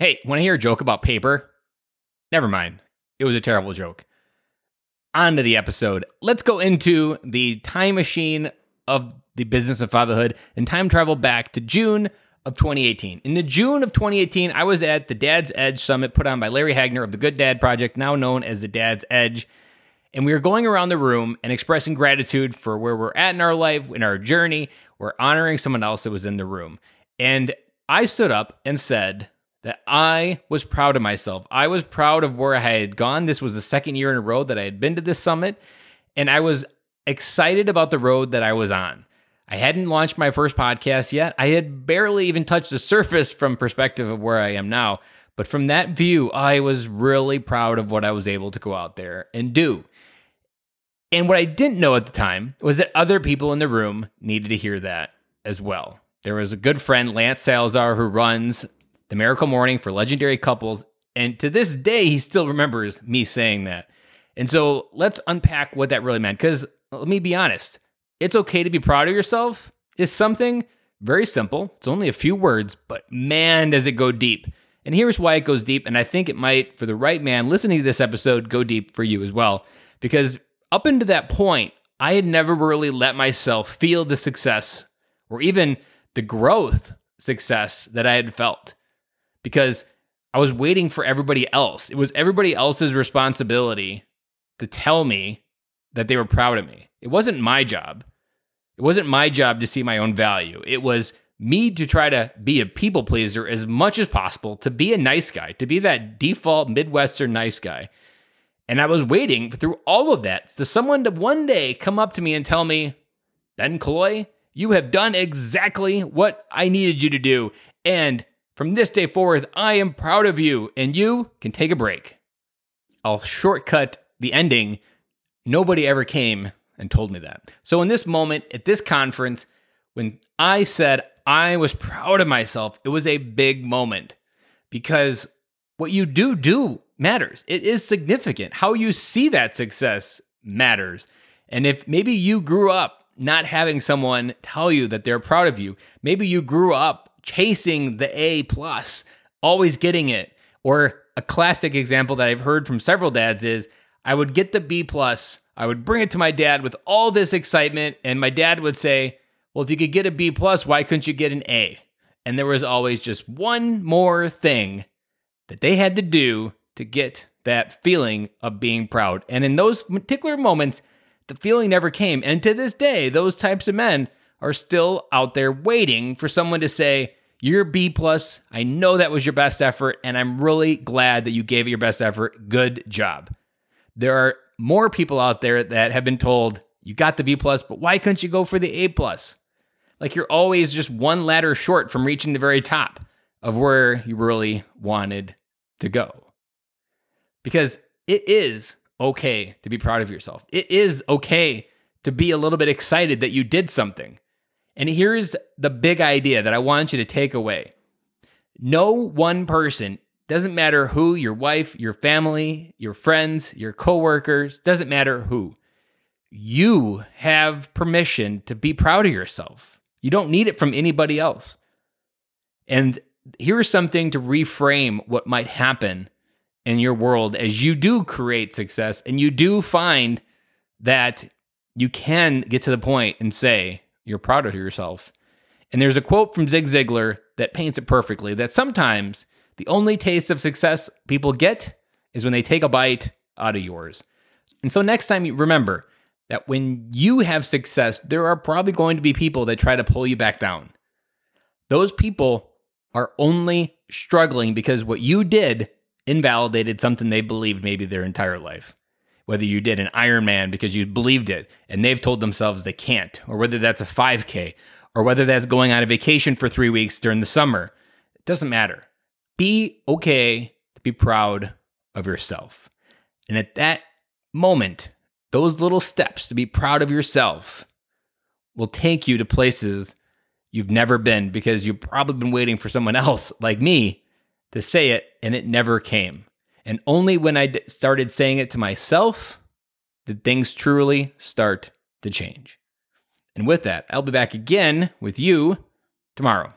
Hey, want to hear a joke about paper? Never mind. It was a terrible joke. On to the episode. Let's go into the time machine of the business of fatherhood and time travel back to June of 2018. In the June of 2018, I was at the Dad's Edge Summit put on by Larry Hagner of the Good Dad Project, now known as the Dad's Edge. And we were going around the room and expressing gratitude for where we're at in our life, in our journey. We're honoring someone else that was in the room. And I stood up and said, that I was proud of myself. I was proud of where I had gone. This was the second year in a row that I had been to this summit, and I was excited about the road that I was on. I hadn't launched my first podcast yet. I had barely even touched the surface from perspective of where I am now. But from that view, I was really proud of what I was able to go out there and do. And what I didn't know at the time was that other people in the room needed to hear that as well. There was a good friend, Lance Salazar, who runs the Miracle Morning for Legendary Couples. And to this day, he still remembers me saying that. And so let's unpack what that really meant. Because let me be honest, it's okay to be proud of yourself is something very simple. It's only a few words, but man, does it go deep. And here's why it goes deep. And I think it might, for the right man listening to this episode, go deep for you as well. Because up until that point, I had never really let myself feel the success or even the growth success that I had felt because I was waiting for everybody else. It was everybody else's responsibility to tell me that they were proud of me. It wasn't my job. It wasn't my job to see my own value. It was me to try to be a people pleaser as much as possible, to be a nice guy, to be that default Midwestern nice guy. And I was waiting through all of that to someone to one day come up to me and tell me, Ben Killoy, you have done exactly what I needed you to do. And from this day forward, I am proud of you, and you can take a break. I'll shortcut the ending. Nobody ever came and told me that. So, in this moment, at this conference, when I said I was proud of myself, it was a big moment because what you do do matters. It is significant. How you see that success matters. And if maybe you grew up not having someone tell you that they're proud of you, maybe you grew up chasing the A plus, always getting it. Or a classic example that I've heard from several dads is I would get the B plus, I would bring it to my dad with all this excitement, and my dad would say, Well, if you could get a B plus, why couldn't you get an A? And there was always just one more thing that they had to do to get that feeling of being proud. And in those particular moments, the feeling never came. And to this day, those types of men are still out there waiting for someone to say, You're B plus. I know that was your best effort, and I'm really glad that you gave it your best effort. Good job. There are more people out there that have been told, You got the B plus, but why couldn't you go for the A plus? Like you're always just one ladder short from reaching the very top of where you really wanted to go. Because it is okay to be proud of yourself. It is okay to be a little bit excited that you did something. And here's the big idea that I want you to take away no one person, doesn't matter who, your wife, your family, your friends, your coworkers, doesn't matter who. You have permission to be proud of yourself. You don't need it from anybody else. And here's something to reframe what might happen in your world as you do create success and you do find that you can get to the point and say, you're proud of yourself. And there's a quote from Zig Ziglar that paints it perfectly that sometimes the only taste of success people get is when they take a bite out of yours. And so next time you remember that when you have success, there are probably going to be people that try to pull you back down. Those people are only struggling because what you did invalidated something they believed maybe their entire life whether you did an Ironman because you believed it and they've told themselves they can't, or whether that's a 5K, or whether that's going on a vacation for three weeks during the summer. It doesn't matter. Be okay to be proud of yourself. And at that moment, those little steps to be proud of yourself will take you to places you've never been because you've probably been waiting for someone else like me to say it and it never came. And only when I d- started saying it to myself did things truly start to change. And with that, I'll be back again with you tomorrow.